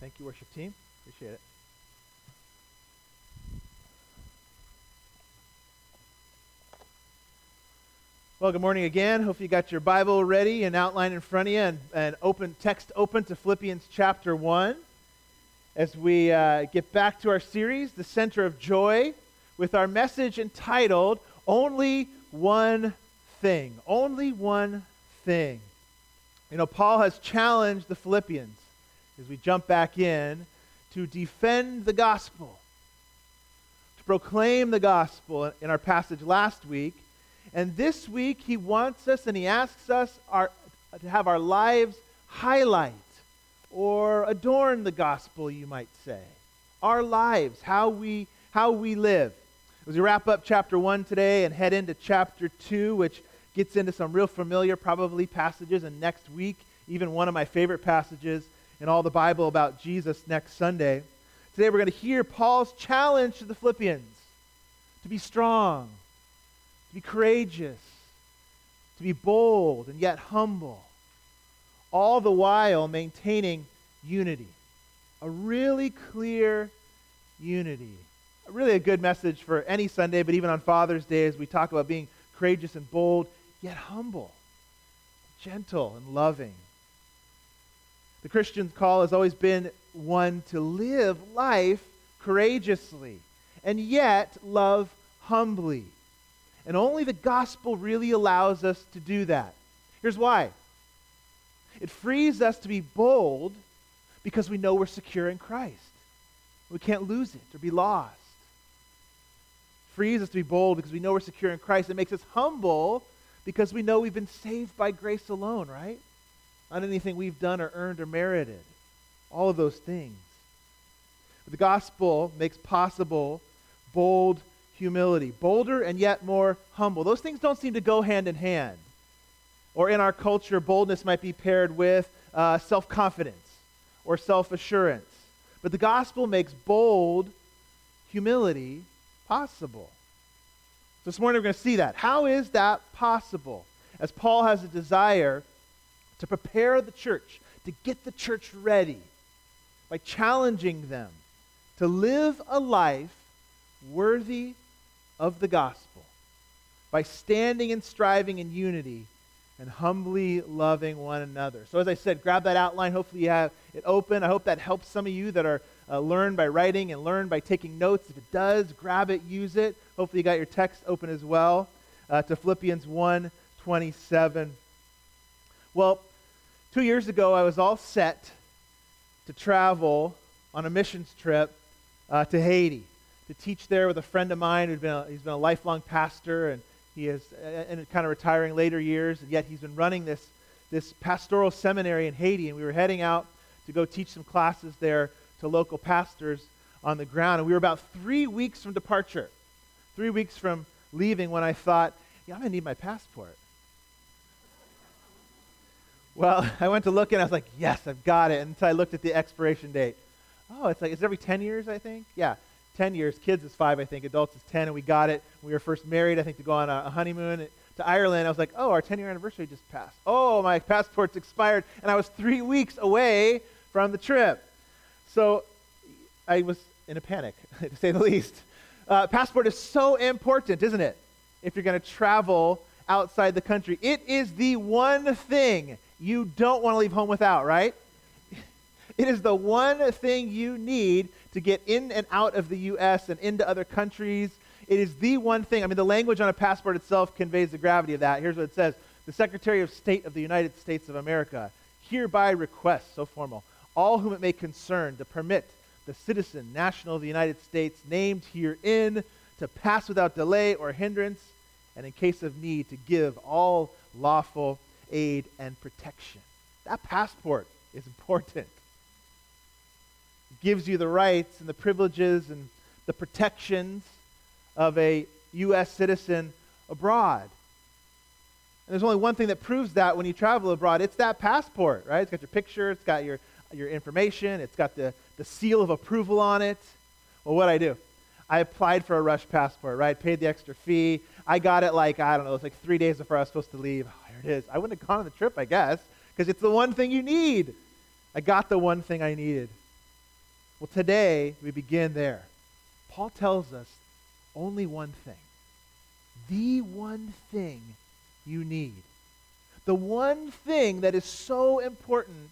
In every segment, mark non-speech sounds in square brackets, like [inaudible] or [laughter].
Thank you, worship team. Appreciate it. Well, good morning again. Hope you got your Bible ready and outline in front of you and, and open text open to Philippians chapter 1 as we uh, get back to our series, The Center of Joy, with our message entitled Only One Thing. Only One Thing. You know, Paul has challenged the Philippians as we jump back in to defend the gospel, to proclaim the gospel in our passage last week. And this week, he wants us and he asks us our, to have our lives highlight or adorn the gospel, you might say. Our lives, how we, how we live. As we wrap up chapter 1 today and head into chapter 2, which gets into some real familiar, probably, passages, and next week, even one of my favorite passages in all the Bible about Jesus next Sunday. Today we're going to hear Paul's challenge to the Philippians to be strong, to be courageous, to be bold and yet humble, all the while maintaining unity. A really clear unity. Really a good message for any Sunday, but even on Father's Day as we talk about being courageous and bold, yet humble, gentle and loving. The Christian's call has always been one to live life courageously and yet love humbly. And only the gospel really allows us to do that. Here's why it frees us to be bold because we know we're secure in Christ. We can't lose it or be lost. It frees us to be bold because we know we're secure in Christ. It makes us humble because we know we've been saved by grace alone, right? Not anything we've done or earned or merited. All of those things. But the gospel makes possible bold humility, bolder and yet more humble. Those things don't seem to go hand in hand. Or in our culture, boldness might be paired with uh, self confidence or self assurance. But the gospel makes bold humility possible. So this morning we're going to see that. How is that possible? As Paul has a desire to prepare the church, to get the church ready by challenging them to live a life worthy of the gospel, by standing and striving in unity and humbly loving one another. So, as I said, grab that outline. Hopefully, you have it open. I hope that helps some of you that are uh, learn by writing and learn by taking notes. If it does, grab it, use it. Hopefully, you got your text open as well uh, to Philippians 1 27. Well, Two years ago, I was all set to travel on a missions trip uh, to Haiti to teach there with a friend of mine who's been a, he's been a lifelong pastor and he is in kind of retiring later years, and yet he's been running this, this pastoral seminary in Haiti. And we were heading out to go teach some classes there to local pastors on the ground. And we were about three weeks from departure, three weeks from leaving when I thought, yeah, I'm to need my passport. Well, [laughs] I went to look and I was like, yes, I've got it. Until I looked at the expiration date. Oh, it's like, it's every 10 years, I think? Yeah, 10 years. Kids is five, I think. Adults is 10, and we got it. We were first married, I think, to go on a, honeymoon to Ireland. I was like, oh, our 10 year anniversary just passed. Oh, my passport's expired. And I was three weeks away from the trip. So I was in a panic, [laughs] to say the least. Uh, passport is so important, isn't it? If you're going to travel outside the country, it is the one thing you don't want to leave home without, right? It is the one thing you need to get in and out of the U.S. and into other countries. It is the one thing. I mean, the language on a passport itself conveys the gravity of that. Here's what it says The Secretary of State of the United States of America hereby requests, so formal, all whom it may concern to permit the citizen national of the United States named herein to pass without delay or hindrance, and in case of need, to give all lawful aid, and protection. That passport is important. It gives you the rights and the privileges and the protections of a U.S. citizen abroad. And there's only one thing that proves that when you travel abroad it's that passport, right? It's got your picture, it's got your, your information, it's got the, the seal of approval on it. Well, what I do? I applied for a rush passport, right? Paid the extra fee. I got it like, I don't know, it was like three days before I was supposed to leave it is. I wouldn't have gone on the trip, I guess, because it's the one thing you need. I got the one thing I needed. Well, today we begin there. Paul tells us only one thing. The one thing you need. The one thing that is so important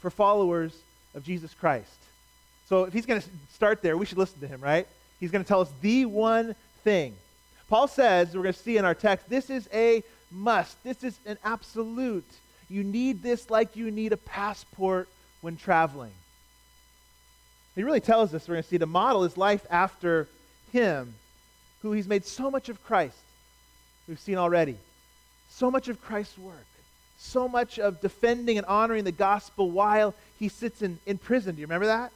for followers of Jesus Christ. So if he's going to start there, we should listen to him, right? He's going to tell us the one thing. Paul says, we're going to see in our text, this is a must. This is an absolute. You need this like you need a passport when traveling. He really tells us, we're going to see, to model his life after him, who he's made so much of Christ. We've seen already. So much of Christ's work. So much of defending and honoring the gospel while he sits in, in prison. Do you remember that?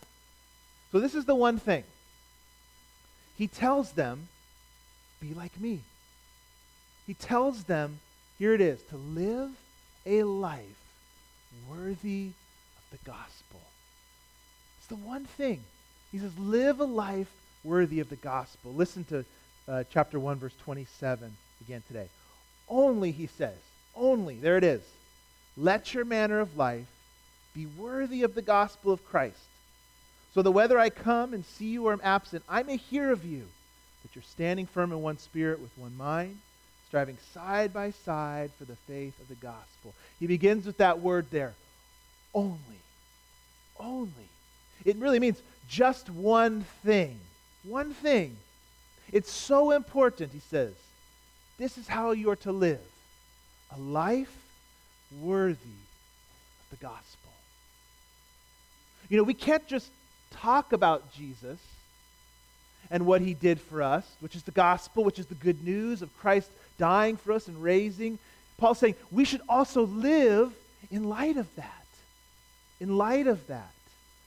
So, this is the one thing. He tells them, be like me. He tells them, here it is, to live a life worthy of the gospel. It's the one thing. He says, live a life worthy of the gospel. Listen to uh, chapter 1, verse 27 again today. Only, he says, only, there it is. Let your manner of life be worthy of the gospel of Christ, so that whether I come and see you or am absent, I may hear of you that you're standing firm in one spirit with one mind, striving side by side for the faith of the gospel. He begins with that word there only. Only. It really means just one thing. One thing. It's so important, he says. This is how you are to live a life worthy of the gospel. You know, we can't just talk about Jesus and what he did for us, which is the gospel, which is the good news of Christ dying for us and raising. Paul's saying we should also live in light of that. In light of that.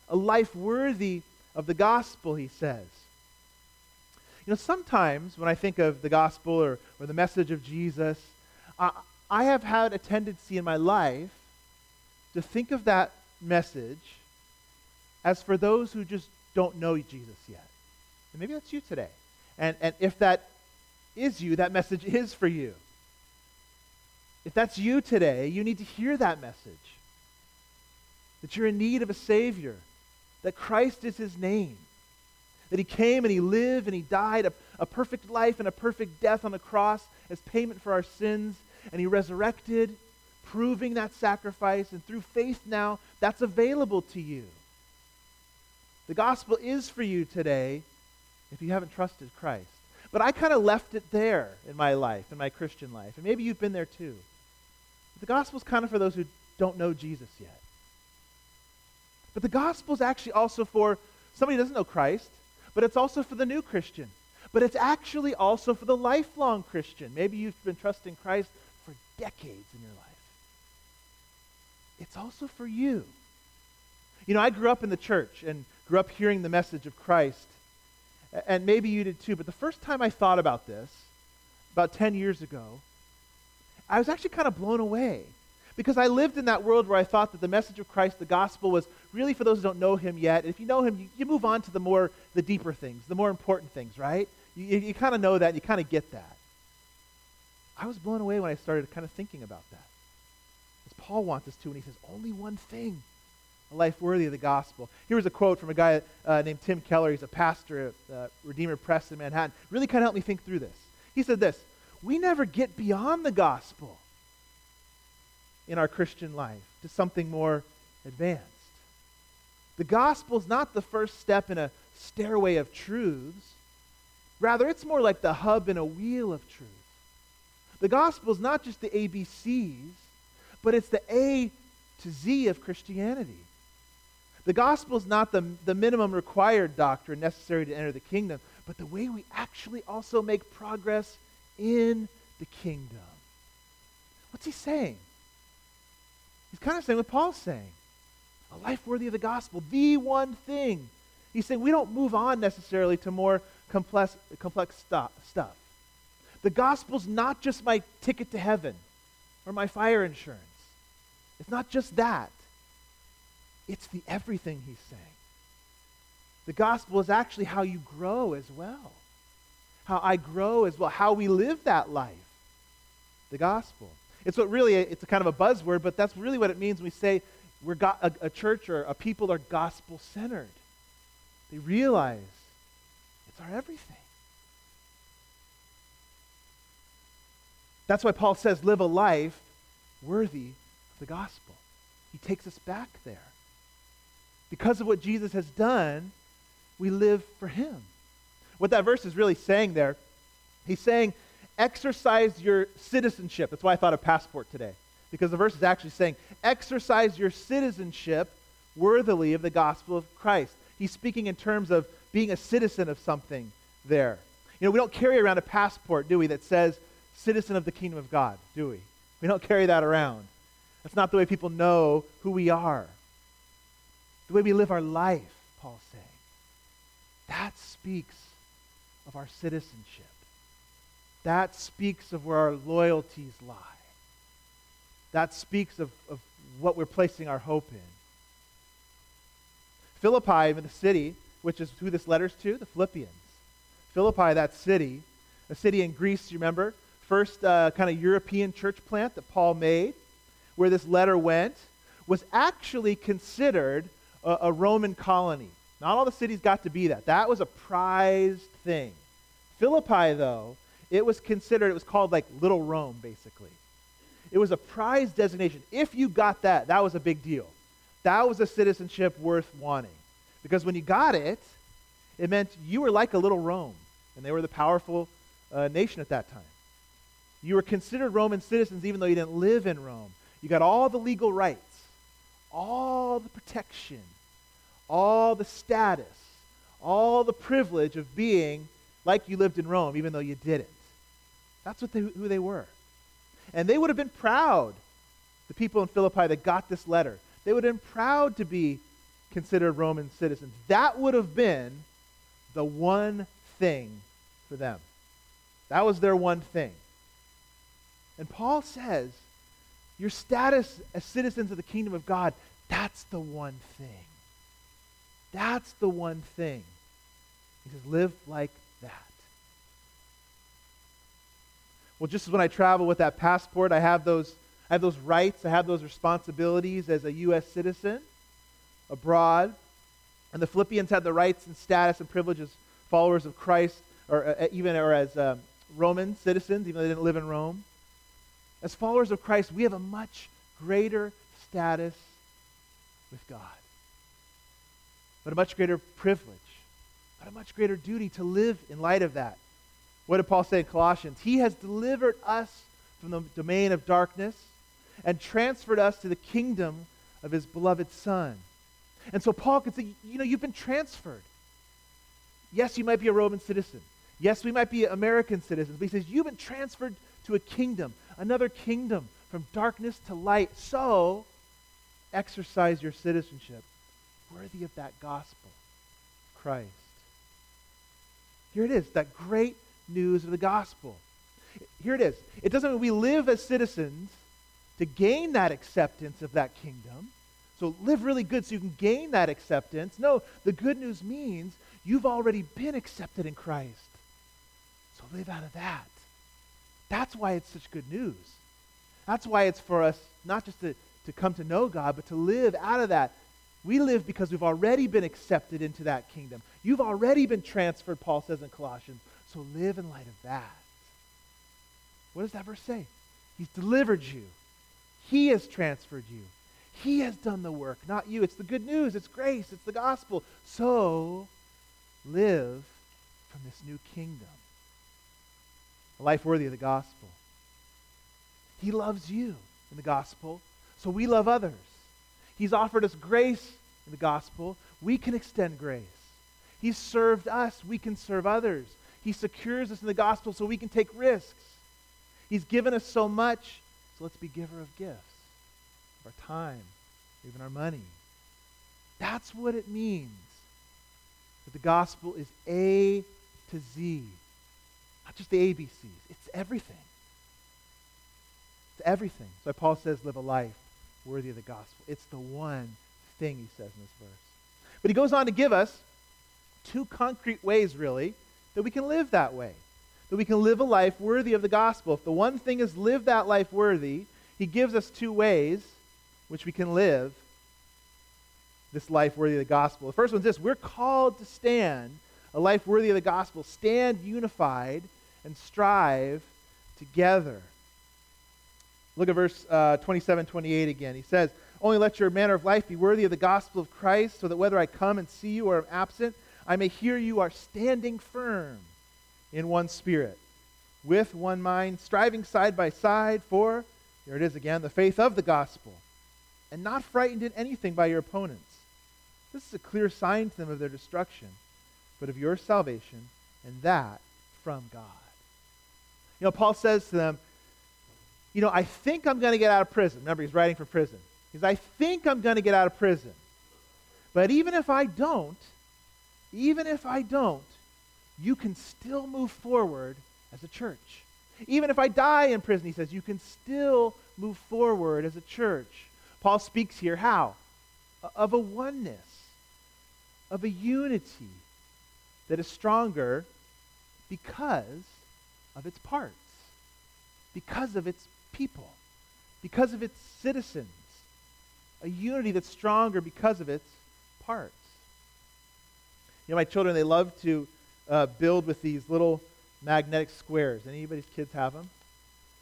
A life worthy of the gospel, he says. You know, sometimes when I think of the gospel or, or the message of Jesus, I, I have had a tendency in my life to think of that message as for those who just don't know Jesus yet. And maybe that's you today. And, and if that is you, that message is for you. If that's you today, you need to hear that message. That you're in need of a Savior, that Christ is His name, that He came and He lived and He died a, a perfect life and a perfect death on the cross as payment for our sins, and He resurrected, proving that sacrifice, and through faith now, that's available to you. The gospel is for you today if you haven't trusted Christ. But I kind of left it there in my life, in my Christian life. And maybe you've been there too. But the gospel is kind of for those who don't know Jesus yet. But the gospel is actually also for somebody who doesn't know Christ, but it's also for the new Christian. But it's actually also for the lifelong Christian. Maybe you've been trusting Christ for decades in your life. It's also for you. You know, I grew up in the church and grew up hearing the message of Christ and maybe you did too, but the first time I thought about this, about 10 years ago, I was actually kind of blown away. Because I lived in that world where I thought that the message of Christ, the gospel, was really for those who don't know him yet. If you know him, you, you move on to the more, the deeper things, the more important things, right? You, you, you kind of know that, you kind of get that. I was blown away when I started kind of thinking about that. As Paul wants us to, and he says, only one thing a life worthy of the gospel. Here was a quote from a guy uh, named Tim Keller. He's a pastor at uh, Redeemer Press in Manhattan. Really kind of helped me think through this. He said this We never get beyond the gospel in our Christian life to something more advanced. The gospel is not the first step in a stairway of truths. Rather, it's more like the hub in a wheel of truth. The gospel is not just the ABCs, but it's the A to Z of Christianity. The gospel is not the, the minimum required doctrine necessary to enter the kingdom, but the way we actually also make progress in the kingdom. What's he saying? He's kind of saying what Paul's saying a life worthy of the gospel, the one thing. He's saying we don't move on necessarily to more complex, complex stuff. stuff. The gospel's not just my ticket to heaven or my fire insurance. It's not just that. It's the everything he's saying. The gospel is actually how you grow as well. How I grow as well. How we live that life. The gospel. It's what really, it's a kind of a buzzword, but that's really what it means when we say we're go- a, a church or a people are gospel centered. They realize it's our everything. That's why Paul says, live a life worthy of the gospel. He takes us back there. Because of what Jesus has done, we live for him. What that verse is really saying there, he's saying, exercise your citizenship. That's why I thought of passport today. Because the verse is actually saying, exercise your citizenship worthily of the gospel of Christ. He's speaking in terms of being a citizen of something there. You know, we don't carry around a passport, do we, that says citizen of the kingdom of God, do we? We don't carry that around. That's not the way people know who we are. The way we live our life, Paul's saying. That speaks of our citizenship. That speaks of where our loyalties lie. That speaks of, of what we're placing our hope in. Philippi, the city, which is who this letter's to, the Philippians. Philippi, that city, a city in Greece, you remember? First uh, kind of European church plant that Paul made, where this letter went, was actually considered a, a Roman colony. Not all the cities got to be that. That was a prized thing. Philippi, though, it was considered, it was called like Little Rome, basically. It was a prized designation. If you got that, that was a big deal. That was a citizenship worth wanting. Because when you got it, it meant you were like a little Rome, and they were the powerful uh, nation at that time. You were considered Roman citizens even though you didn't live in Rome. You got all the legal rights, all the protection, all the status, all the privilege of being like you lived in Rome even though you didn't. That's what they, who they were. And they would have been proud, the people in Philippi that got this letter. They would have been proud to be considered Roman citizens. That would have been the one thing for them. That was their one thing. And Paul says, your status as citizens of the kingdom of God, that's the one thing. That's the one thing. He says, live like that. Well, just as when I travel with that passport, I have those, I have those rights, I have those responsibilities as a U.S. citizen abroad. And the Philippians had the rights and status and privileges followers of Christ, or uh, even or as um, Roman citizens, even though they didn't live in Rome. As followers of Christ, we have a much greater status with God, but a much greater privilege, but a much greater duty to live in light of that. What did Paul say in Colossians? He has delivered us from the domain of darkness and transferred us to the kingdom of his beloved Son. And so Paul could say, you know, you've been transferred. Yes, you might be a Roman citizen. Yes, we might be American citizens. But he says, you've been transferred to a kingdom, another kingdom, from darkness to light. So exercise your citizenship worthy of that gospel, Christ. Here it is, that great news of the gospel. Here it is. It doesn't mean we live as citizens to gain that acceptance of that kingdom. So live really good so you can gain that acceptance. No, the good news means you've already been accepted in Christ. So live out of that. That's why it's such good news. That's why it's for us not just to, to come to know God, but to live out of that. We live because we've already been accepted into that kingdom. You've already been transferred, Paul says in Colossians. So live in light of that. What does that verse say? He's delivered you. He has transferred you. He has done the work, not you. It's the good news. It's grace. It's the gospel. So live from this new kingdom. A life worthy of the gospel. He loves you in the gospel, so we love others. He's offered us grace in the gospel. We can extend grace. He's served us. We can serve others. He secures us in the gospel so we can take risks. He's given us so much, so let's be giver of gifts, of our time, even our money. That's what it means that the gospel is A to Z. Not just the ABCs, it's everything. It's everything. So Paul says, live a life worthy of the gospel. It's the one thing, he says in this verse. But he goes on to give us two concrete ways, really, that we can live that way, that we can live a life worthy of the gospel. If the one thing is live that life worthy, he gives us two ways which we can live this life worthy of the gospel. The first one's this we're called to stand a life worthy of the gospel, stand unified and strive together. Look at verse uh, 27 28 again. He says, Only let your manner of life be worthy of the gospel of Christ, so that whether I come and see you or am absent, I may hear you are standing firm in one spirit, with one mind, striving side by side for, here it is again, the faith of the gospel, and not frightened in anything by your opponents. This is a clear sign to them of their destruction, but of your salvation, and that from God. You know, Paul says to them, You know, I think I'm going to get out of prison. Remember, he's writing from prison. He says, I think I'm going to get out of prison. But even if I don't, even if I don't, you can still move forward as a church. Even if I die in prison, he says, you can still move forward as a church. Paul speaks here how? Of a oneness, of a unity that is stronger because of its parts, because of its people, because of its citizens. A unity that's stronger because of its parts. You know, my children, they love to uh, build with these little magnetic squares. Anybody's kids have them?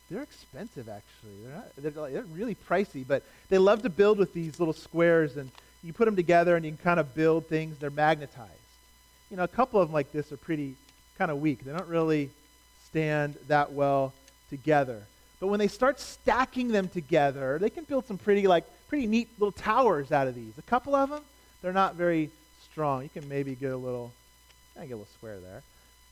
They're expensive, actually. They're, not, they're, they're really pricey, but they love to build with these little squares, and you put them together and you can kind of build things. They're magnetized. You know, a couple of them like this are pretty kind of weak. They don't really stand that well together. But when they start stacking them together, they can build some pretty like pretty neat little towers out of these. A couple of them, they're not very strong. You can maybe get a little, I get a little square there.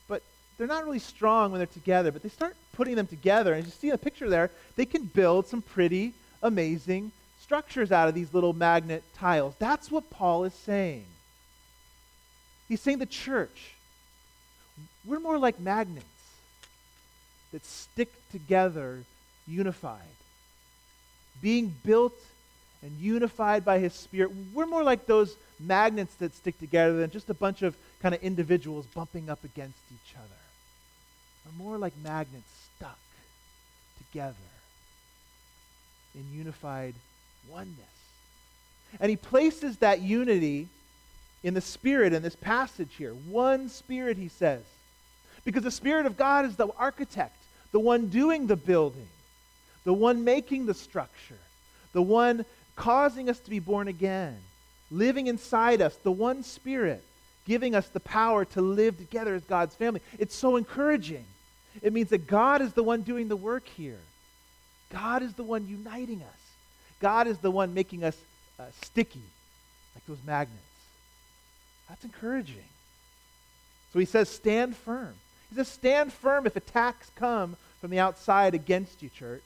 But they're not really strong when they're together, but they start putting them together. And you see in the picture there, they can build some pretty amazing structures out of these little magnet tiles. That's what Paul is saying. He's saying the church, we're more like magnets that stick together unified, being built and unified by his spirit. We're more like those magnets that stick together than just a bunch of kind of individuals bumping up against each other. We're more like magnets stuck together in unified oneness. And he places that unity in the Spirit in this passage here. One Spirit, he says. Because the Spirit of God is the architect, the one doing the building, the one making the structure, the one causing us to be born again living inside us, the one Spirit, giving us the power to live together as God's family. It's so encouraging. It means that God is the one doing the work here. God is the one uniting us. God is the one making us uh, sticky, like those magnets. That's encouraging. So he says, stand firm. He says, stand firm if attacks come from the outside against you, church.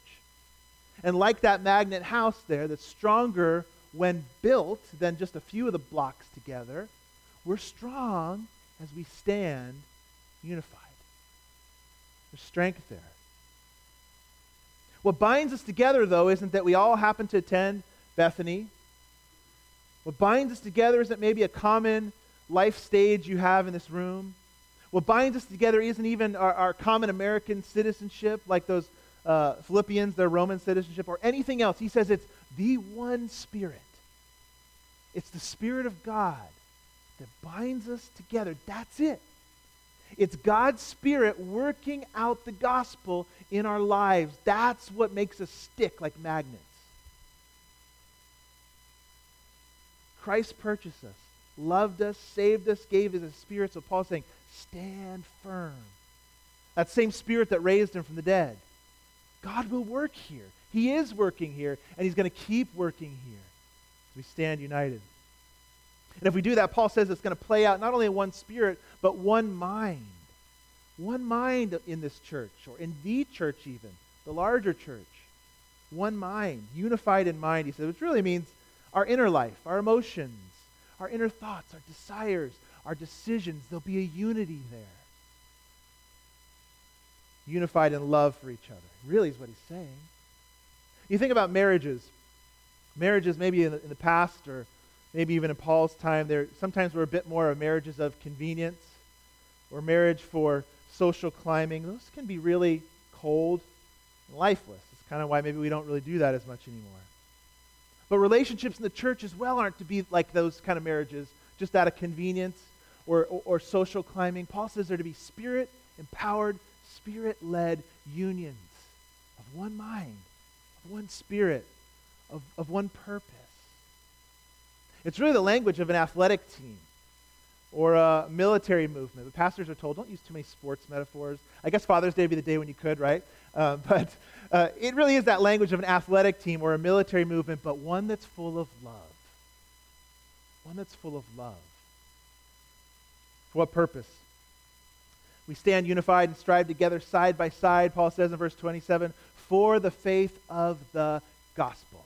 And like that magnet house there that's stronger when built than just a few of the blocks together, we're strong as we stand unified. There's strength there. What binds us together, though, isn't that we all happen to attend Bethany. What binds us together isn't maybe a common life stage you have in this room. What binds us together isn't even our, our common American citizenship, like those uh, Philippians, their Roman citizenship, or anything else. He says it's the one Spirit. It's the Spirit of God that binds us together. That's it. It's God's Spirit working out the gospel in our lives. That's what makes us stick like magnets. Christ purchased us, loved us, saved us, gave us a spirit. So Paul's saying, stand firm. That same spirit that raised him from the dead. God will work here. He is working here, and He's going to keep working here we stand united. And if we do that, Paul says it's going to play out not only in one spirit, but one mind. One mind in this church, or in the church even, the larger church. One mind, unified in mind, he says, which really means our inner life, our emotions, our inner thoughts, our desires, our decisions. There'll be a unity there unified in love for each other. Really is what he's saying. You think about marriages. Marriages, maybe in the, in the past or maybe even in Paul's time, there sometimes were a bit more of marriages of convenience or marriage for social climbing. Those can be really cold and lifeless. It's kind of why maybe we don't really do that as much anymore. But relationships in the church as well aren't to be like those kind of marriages, just out of convenience or, or, or social climbing. Paul says they're to be spirit empowered, spirit led unions of one mind, of one spirit, of, of one purpose. It's really the language of an athletic team or a military movement. The pastors are told, don't use too many sports metaphors. I guess Father's Day would be the day when you could, right? Uh, [laughs] but uh, it really is that language of an athletic team or a military movement, but one that's full of love. One that's full of love. For what purpose? We stand unified and strive together side by side, Paul says in verse 27, for the faith of the gospel.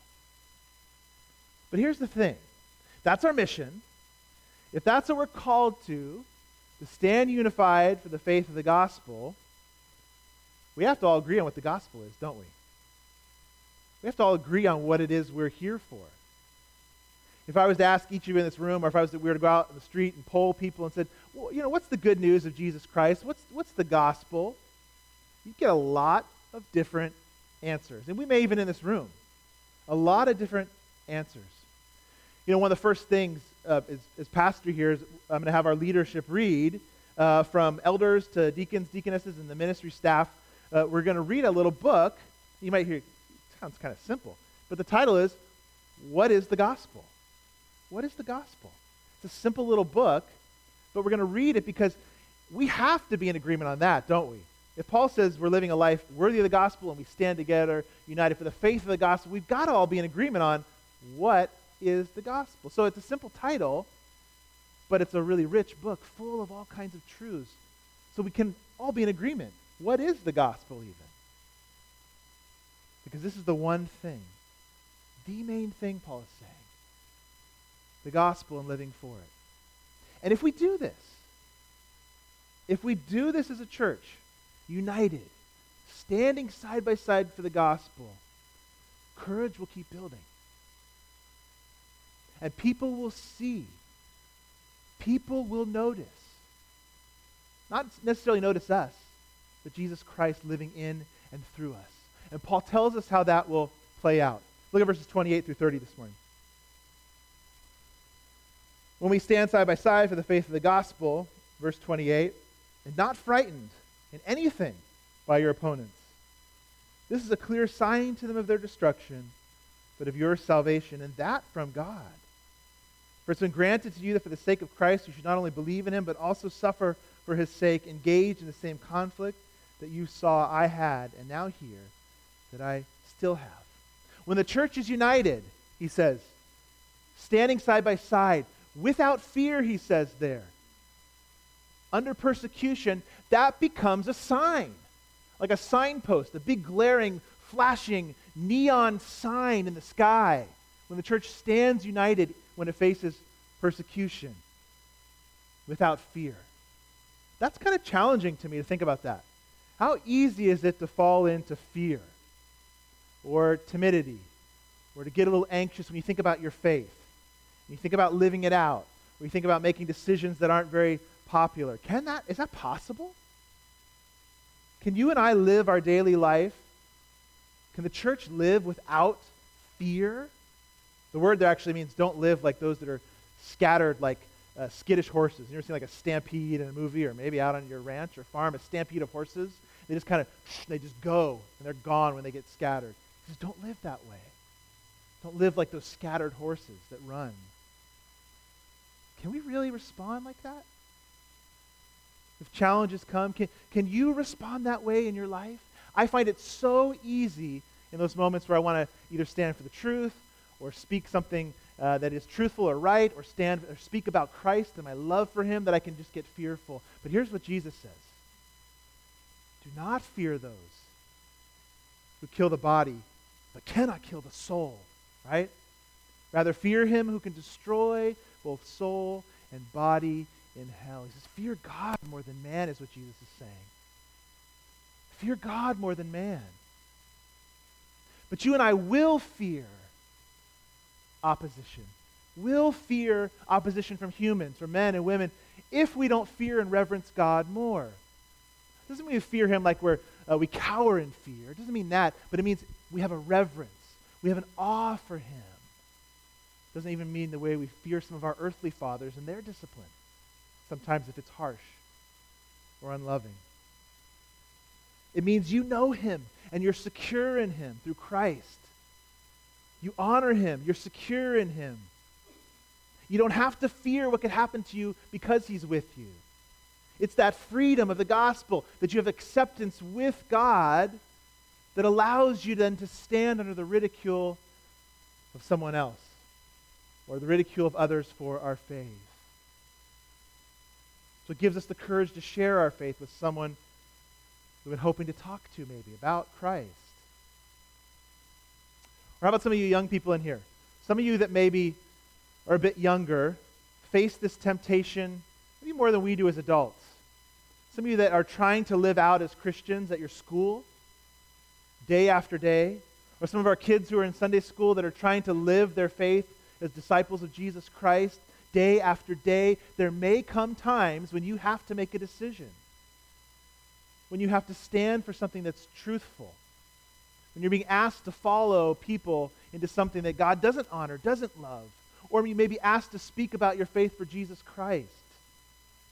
But here's the thing that's our mission. If that's what we're called to, to stand unified for the faith of the gospel, we have to all agree on what the gospel is, don't we? We have to all agree on what it is we're here for. If I was to ask each of you in this room, or if I was to, we were to go out in the street and poll people and said, well, you know, what's the good news of Jesus Christ? What's, what's the gospel? You'd get a lot of different answers. And we may even in this room, a lot of different answers. You know, one of the first things uh, as, as pastor here is I'm going to have our leadership read uh, from elders to deacons, deaconesses, and the ministry staff. Uh, we're going to read a little book. You might hear, it sounds kind of simple, but the title is, What is the Gospel? What is the Gospel? It's a simple little book, but we're going to read it because we have to be in agreement on that, don't we? If Paul says we're living a life worthy of the gospel and we stand together, united for the faith of the gospel, we've got to all be in agreement on what is the gospel. So it's a simple title, but it's a really rich book full of all kinds of truths. So we can all be in agreement. What is the gospel, even? Because this is the one thing, the main thing Paul is saying the gospel and living for it. And if we do this, if we do this as a church, united, standing side by side for the gospel, courage will keep building. And people will see. People will notice. Not necessarily notice us, but Jesus Christ living in and through us. And Paul tells us how that will play out. Look at verses 28 through 30 this morning. When we stand side by side for the faith of the gospel, verse 28, and not frightened in anything by your opponents. This is a clear sign to them of their destruction, but of your salvation, and that from God. For it's been granted to you that for the sake of Christ you should not only believe in him, but also suffer for his sake, engage in the same conflict that you saw I had, and now hear that I still have. When the church is united, he says, standing side by side, without fear, he says there, under persecution, that becomes a sign, like a signpost, a big glaring, flashing neon sign in the sky when the church stands united when it faces persecution without fear. That's kind of challenging to me to think about that. How easy is it to fall into fear or timidity or to get a little anxious when you think about your faith? You think about living it out, you think about making decisions that aren't very popular. Can that is that possible? Can you and I live our daily life? Can the church live without fear? The word there actually means don't live like those that are scattered like uh, skittish horses. You ever seen like a stampede in a movie or maybe out on your ranch or farm, a stampede of horses? They just kind of, [sniffs] they just go and they're gone when they get scattered. He says, don't live that way. Don't live like those scattered horses that run. Can we really respond like that? If challenges come, can, can you respond that way in your life? I find it so easy in those moments where I want to either stand for the truth or speak something uh, that is truthful or right or stand or speak about Christ and my love for him that I can just get fearful. But here's what Jesus says. Do not fear those who kill the body but cannot kill the soul, right? Rather fear him who can destroy both soul and body in hell. He says, Fear God more than man, is what Jesus is saying. Fear God more than man. But you and I will fear opposition. Will fear opposition from humans, from men and women, if we don't fear and reverence God more. It doesn't mean we fear Him like we're, uh, we cower in fear. It doesn't mean that, but it means we have a reverence. We have an awe for Him. Doesn't even mean the way we fear some of our earthly fathers and their discipline, sometimes if it's harsh or unloving. It means you know him and you're secure in him through Christ. You honor him, you're secure in him. You don't have to fear what could happen to you because he's with you. It's that freedom of the gospel that you have acceptance with God that allows you then to stand under the ridicule of someone else or the ridicule of others for our faith. So it gives us the courage to share our faith with someone we've been hoping to talk to, maybe, about Christ. Or how about some of you young people in here? Some of you that maybe are a bit younger face this temptation maybe more than we do as adults. Some of you that are trying to live out as Christians at your school, day after day, or some of our kids who are in Sunday school that are trying to live their faith as disciples of Jesus Christ day after day, there may come times when you have to make a decision. When you have to stand for something that's truthful. When you're being asked to follow people into something that God doesn't honor, doesn't love. Or you may be asked to speak about your faith for Jesus Christ.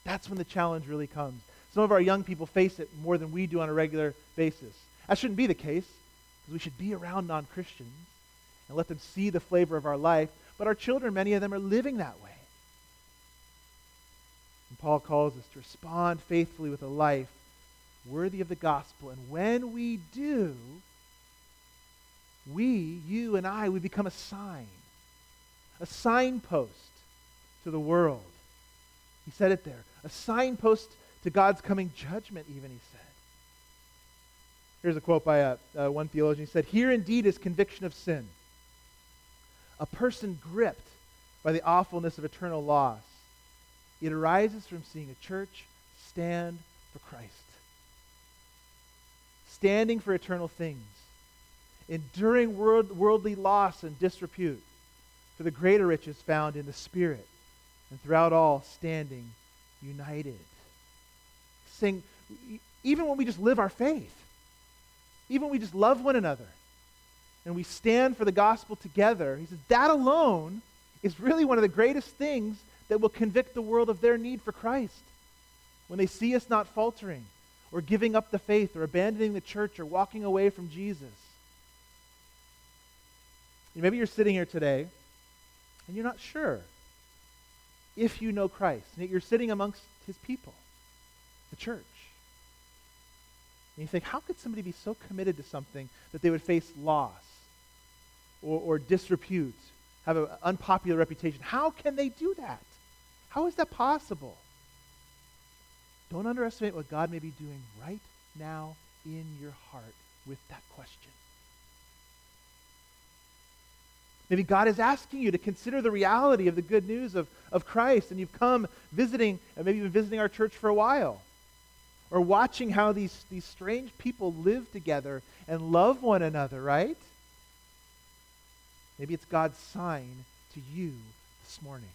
That's when the challenge really comes. Some of our young people face it more than we do on a regular basis. That shouldn't be the case, because we should be around non Christians and let them see the flavor of our life. But our children, many of them, are living that way. And Paul calls us to respond faithfully with a life worthy of the gospel. And when we do, we, you and I, we become a sign, a signpost to the world. He said it there. A signpost to God's coming judgment, even, he said. Here's a quote by uh, uh, one theologian. He said, Here indeed is conviction of sin. A person gripped by the awfulness of eternal loss. It arises from seeing a church stand for Christ, standing for eternal things, enduring world, worldly loss and disrepute for the greater riches found in the Spirit, and throughout all standing united. Saying, even when we just live our faith, even when we just love one another and we stand for the gospel together, he says that alone is really one of the greatest things that will convict the world of their need for Christ. When they see us not faltering or giving up the faith or abandoning the church or walking away from Jesus. Maybe you're sitting here today and you're not sure if you know Christ, and yet you're sitting amongst his people, the church. And you think, how could somebody be so committed to something that they would face loss or, or disrepute, have an unpopular reputation? How can they do that? How is that possible? Don't underestimate what God may be doing right now in your heart with that question. Maybe God is asking you to consider the reality of the good news of, of Christ, and you've come visiting, and maybe you've been visiting our church for a while or watching how these, these strange people live together and love one another, right? Maybe it's God's sign to you this morning.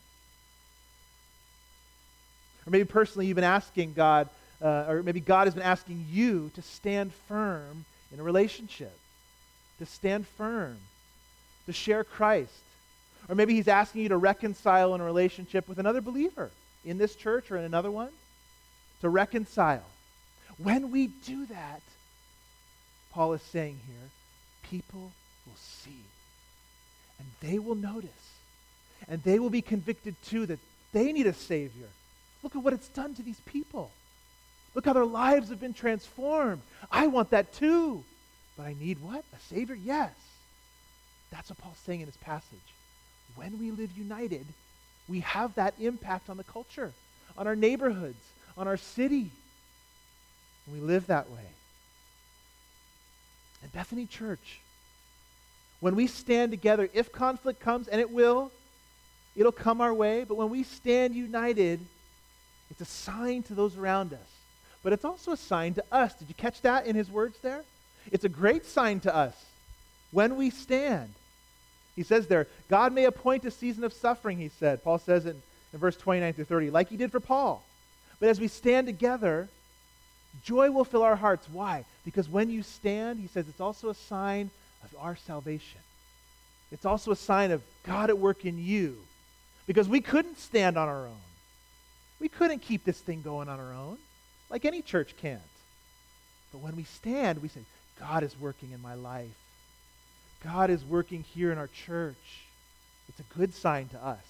Or maybe personally you've been asking God, uh, or maybe God has been asking you to stand firm in a relationship, to stand firm, to share Christ. Or maybe He's asking you to reconcile in a relationship with another believer in this church or in another one, to reconcile. When we do that, Paul is saying here, people will see. And they will notice. And they will be convicted too that they need a Savior. Look at what it's done to these people. Look how their lives have been transformed. I want that too. But I need what? A Savior? Yes. That's what Paul's saying in his passage. When we live united, we have that impact on the culture, on our neighborhoods, on our city. And we live that way. And Bethany Church, when we stand together, if conflict comes, and it will, it'll come our way, but when we stand united, it's a sign to those around us. But it's also a sign to us. Did you catch that in his words there? It's a great sign to us when we stand. He says there, God may appoint a season of suffering, he said. Paul says in, in verse 29 through 30, like he did for Paul. But as we stand together, Joy will fill our hearts. Why? Because when you stand, he says it's also a sign of our salvation. it's also a sign of God at work in you. Because we couldn't stand on our own. We couldn't keep this thing going on our own, like any church can't. But when we stand, we say, God is working in my life. God is working here in our church. It's a good sign to us.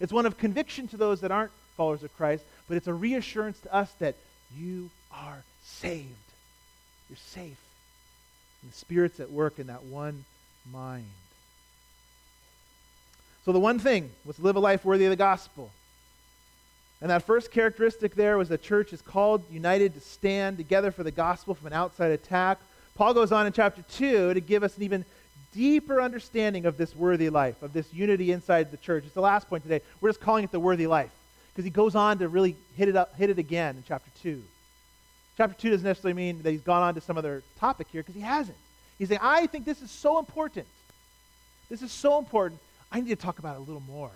It's one of conviction to those that aren't followers of Christ, but it's a reassurance to us that you are saved. You're safe. And the Spirit's at work in that one mind. So the one thing was to live a life worthy of the gospel. And that first characteristic there was the church is called, united to stand together for the gospel from an outside attack. Paul goes on in chapter 2 to give us an even deeper understanding of this worthy life, of this unity inside the church. It's the last point today. We're just calling it the worthy life because he goes on to really hit it up, hit it again in chapter 2. Chapter 2 doesn't necessarily mean that he's gone on to some other topic here because he hasn't. He's saying, I think this is so important. This is so important. I need to talk about it a little more.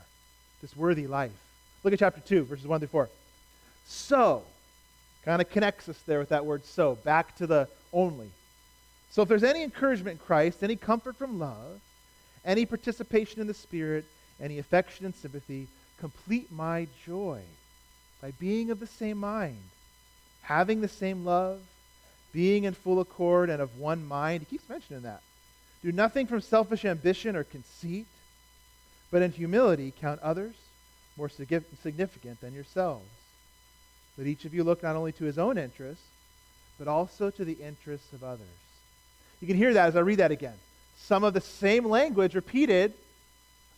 This worthy life. Look at chapter 2, verses 1 through 4. So, kind of connects us there with that word so, back to the only. So, if there's any encouragement in Christ, any comfort from love, any participation in the Spirit, any affection and sympathy, complete my joy by being of the same mind, having the same love, being in full accord and of one mind. He keeps mentioning that. Do nothing from selfish ambition or conceit, but in humility count others more significant than yourselves. Let each of you look not only to his own interests, but also to the interests of others. You can hear that as I read that again. Some of the same language repeated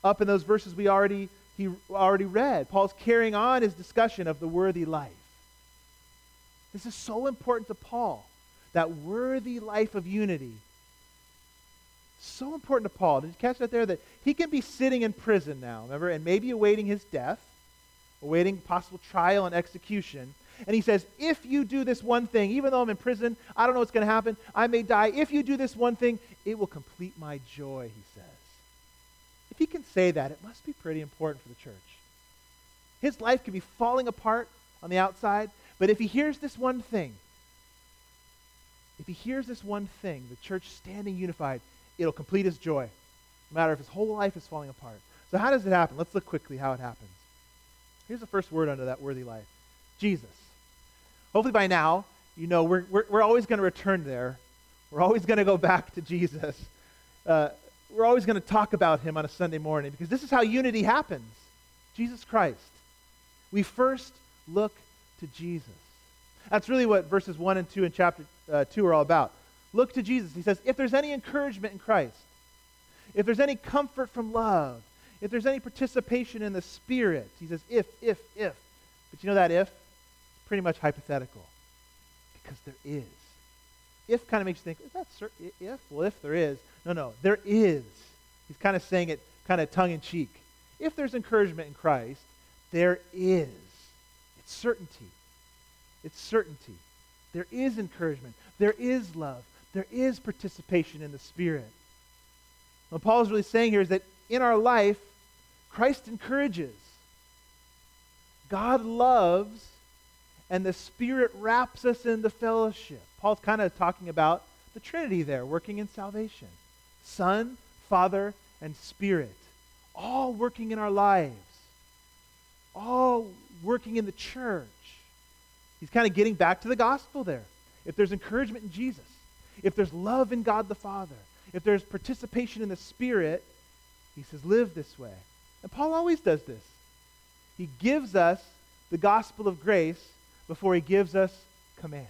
up in those verses we already he already read. Paul's carrying on his discussion of the worthy life. This is so important to Paul, that worthy life of unity. So important to Paul. Did you catch that there? That he can be sitting in prison now, remember, and maybe awaiting his death, awaiting possible trial and execution. And he says, If you do this one thing, even though I'm in prison, I don't know what's going to happen, I may die. If you do this one thing, it will complete my joy, he says. If he can say that, it must be pretty important for the church. His life could be falling apart on the outside, but if he hears this one thing, if he hears this one thing, the church standing unified, it'll complete his joy no matter if his whole life is falling apart. So, how does it happen? Let's look quickly how it happens. Here's the first word under that worthy life Jesus. Hopefully, by now, you know we're, we're, we're always going to return there. We're always going to go back to Jesus. Uh, we're always going to talk about him on a Sunday morning because this is how unity happens Jesus Christ. We first look to Jesus. That's really what verses 1 and 2 in chapter uh, 2 are all about. Look to Jesus. He says, if there's any encouragement in Christ, if there's any comfort from love, if there's any participation in the Spirit, he says, if, if, if. But you know that if? It's pretty much hypothetical. Because there is. If kind of makes you think, is that certain? If? Well, if there is. No, no, there is. He's kind of saying it kind of tongue in cheek. If there's encouragement in Christ, there is. Certainty. It's certainty. There is encouragement. There is love. There is participation in the Spirit. What Paul is really saying here is that in our life, Christ encourages. God loves, and the Spirit wraps us into fellowship. Paul's kind of talking about the Trinity there, working in salvation Son, Father, and Spirit, all working in our lives, all working in the church. He's kind of getting back to the gospel there. If there's encouragement in Jesus, if there's love in God the Father, if there's participation in the Spirit, he says, live this way. And Paul always does this. He gives us the gospel of grace before he gives us commands.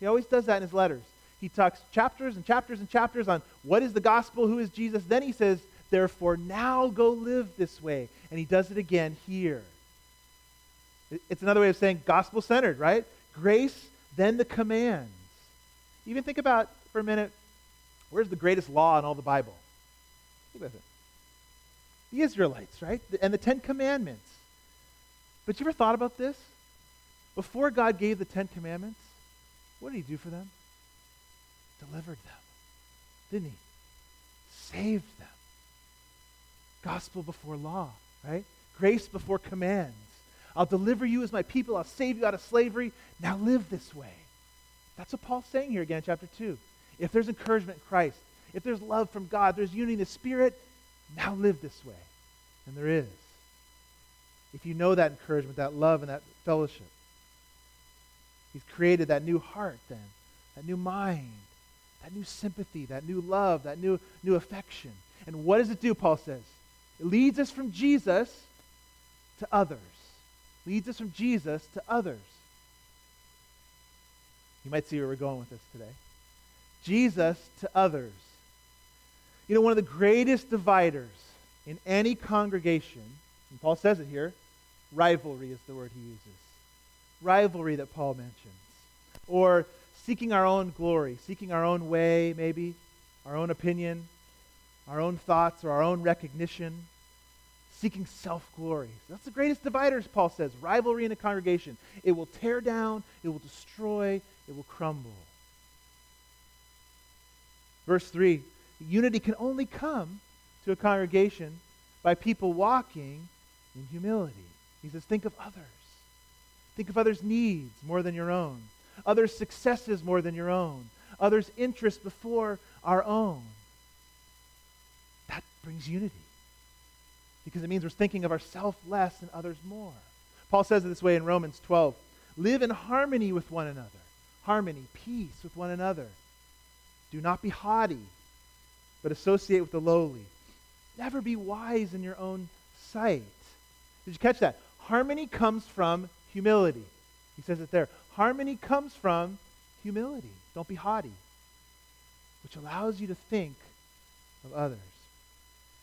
He always does that in his letters. He talks chapters and chapters and chapters on what is the gospel, who is Jesus. Then he says, therefore, now go live this way. And he does it again here. It's another way of saying gospel centered, right? Grace, then the commands. Even think about for a minute where's the greatest law in all the Bible? Think about it. The Israelites, right? And the Ten Commandments. But you ever thought about this? Before God gave the Ten Commandments, what did he do for them? Delivered them. Didn't he? Saved them. Gospel before law, right? Grace before commands. I'll deliver you as my people. I'll save you out of slavery. Now live this way. That's what Paul's saying here again, chapter 2. If there's encouragement in Christ, if there's love from God, there's unity in the Spirit, now live this way. And there is. If you know that encouragement, that love, and that fellowship, He's created that new heart then, that new mind, that new sympathy, that new love, that new, new affection. And what does it do, Paul says? It leads us from Jesus to others. Leads us from Jesus to others. You might see where we're going with this today. Jesus to others. You know, one of the greatest dividers in any congregation, and Paul says it here, rivalry is the word he uses. Rivalry that Paul mentions. Or seeking our own glory, seeking our own way, maybe, our own opinion, our own thoughts, or our own recognition, seeking self glory. That's the greatest dividers, Paul says. Rivalry in a congregation. It will tear down, it will destroy, it will crumble. Verse 3 unity can only come to a congregation by people walking in humility. He says, think of others. Think of others' needs more than your own, others' successes more than your own, others' interests before our own. That brings unity because it means we're thinking of ourselves less and others more. Paul says it this way in Romans 12 live in harmony with one another, harmony, peace with one another. Do not be haughty, but associate with the lowly. Never be wise in your own sight. Did you catch that? Harmony comes from humility. He says it there. Harmony comes from humility. Don't be haughty, which allows you to think of others.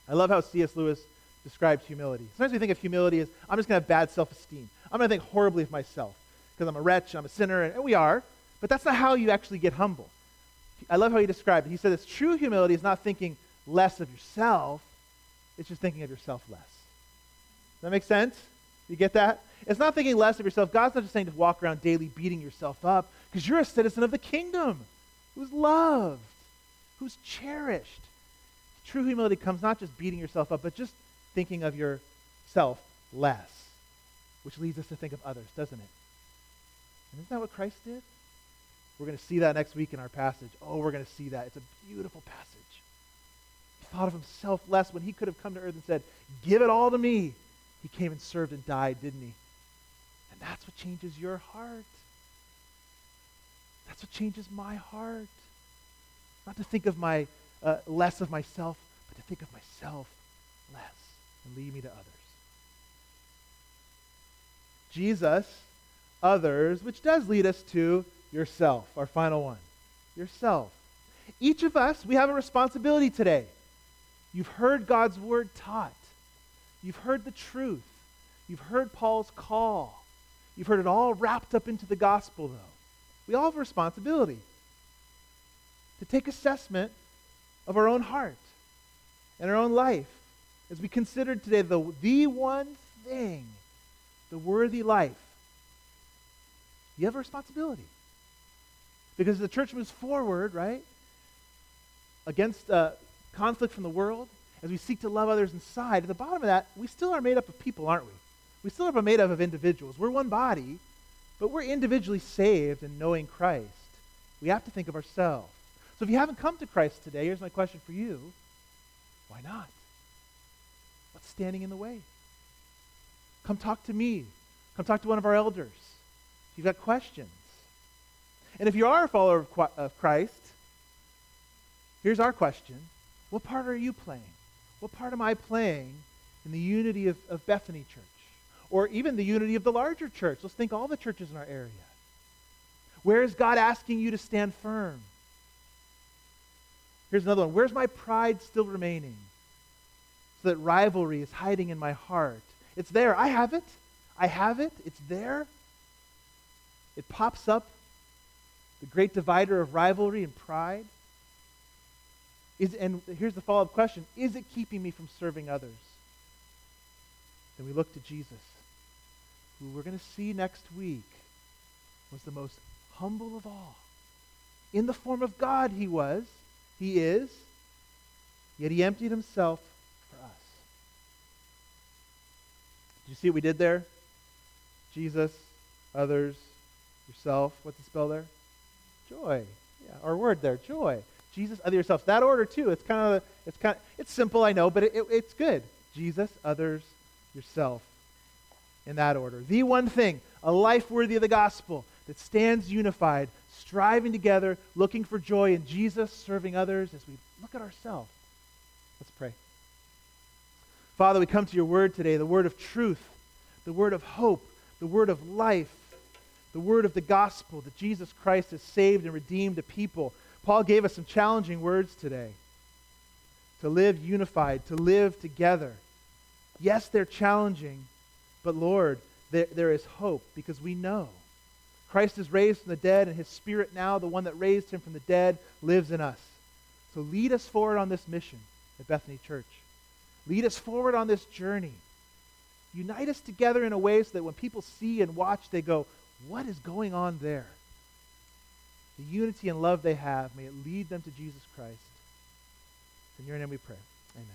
I love how C.S. Lewis describes humility. Sometimes we think of humility as I'm just going to have bad self esteem. I'm going to think horribly of myself because I'm a wretch, I'm a sinner, and we are. But that's not how you actually get humble. I love how he described it. He said this true humility is not thinking less of yourself, it's just thinking of yourself less. Does that make sense? You get that? It's not thinking less of yourself. God's not just saying to walk around daily beating yourself up because you're a citizen of the kingdom who's loved, who's cherished. True humility comes not just beating yourself up, but just thinking of yourself less, which leads us to think of others, doesn't it? And isn't that what Christ did? We're going to see that next week in our passage. Oh, we're going to see that. It's a beautiful passage. He thought of himself less when he could have come to earth and said, Give it all to me. He came and served and died, didn't he? And that's what changes your heart. That's what changes my heart. Not to think of my uh, less of myself, but to think of myself less and lead me to others. Jesus, others, which does lead us to yourself, our final one. Yourself. Each of us, we have a responsibility today. You've heard God's word taught. You've heard the truth. You've heard Paul's call. You've heard it all wrapped up into the gospel, though. We all have a responsibility to take assessment of our own heart and our own life as we considered today the, the one thing, the worthy life. You have a responsibility. Because the church moves forward, right, against uh, conflict from the world, as we seek to love others inside, at the bottom of that, we still are made up of people, aren't we? We still are made up of individuals. We're one body, but we're individually saved and knowing Christ. We have to think of ourselves. So if you haven't come to Christ today, here's my question for you why not? What's standing in the way? Come talk to me. Come talk to one of our elders. If you've got questions. And if you are a follower of Christ, here's our question What part are you playing? What part am I playing in the unity of, of Bethany Church? Or even the unity of the larger church? Let's think all the churches in our area. Where is God asking you to stand firm? Here's another one. Where's my pride still remaining? That rivalry is hiding in my heart. It's there. I have it. I have it. It's there. It pops up the great divider of rivalry and pride? Is, and here's the follow up question Is it keeping me from serving others? Then we look to Jesus, who we're going to see next week was the most humble of all. In the form of God, he was, he is, yet he emptied himself for us. Did you see what we did there? Jesus, others, yourself. What's the spell there? Joy. Yeah, our word there, joy. Jesus, other yourselves. That order too. It's kind of it's kind of, it's simple, I know, but it, it, it's good. Jesus, others, yourself. In that order. The one thing, a life worthy of the gospel that stands unified, striving together, looking for joy in Jesus, serving others as we look at ourselves. Let's pray. Father, we come to your word today, the word of truth, the word of hope, the word of life, the word of the gospel that Jesus Christ has saved and redeemed a people Paul gave us some challenging words today to live unified, to live together. Yes, they're challenging, but Lord, there, there is hope because we know Christ is raised from the dead, and his spirit now, the one that raised him from the dead, lives in us. So lead us forward on this mission at Bethany Church. Lead us forward on this journey. Unite us together in a way so that when people see and watch, they go, What is going on there? the unity and love they have, may it lead them to Jesus Christ. In your name we pray. Amen.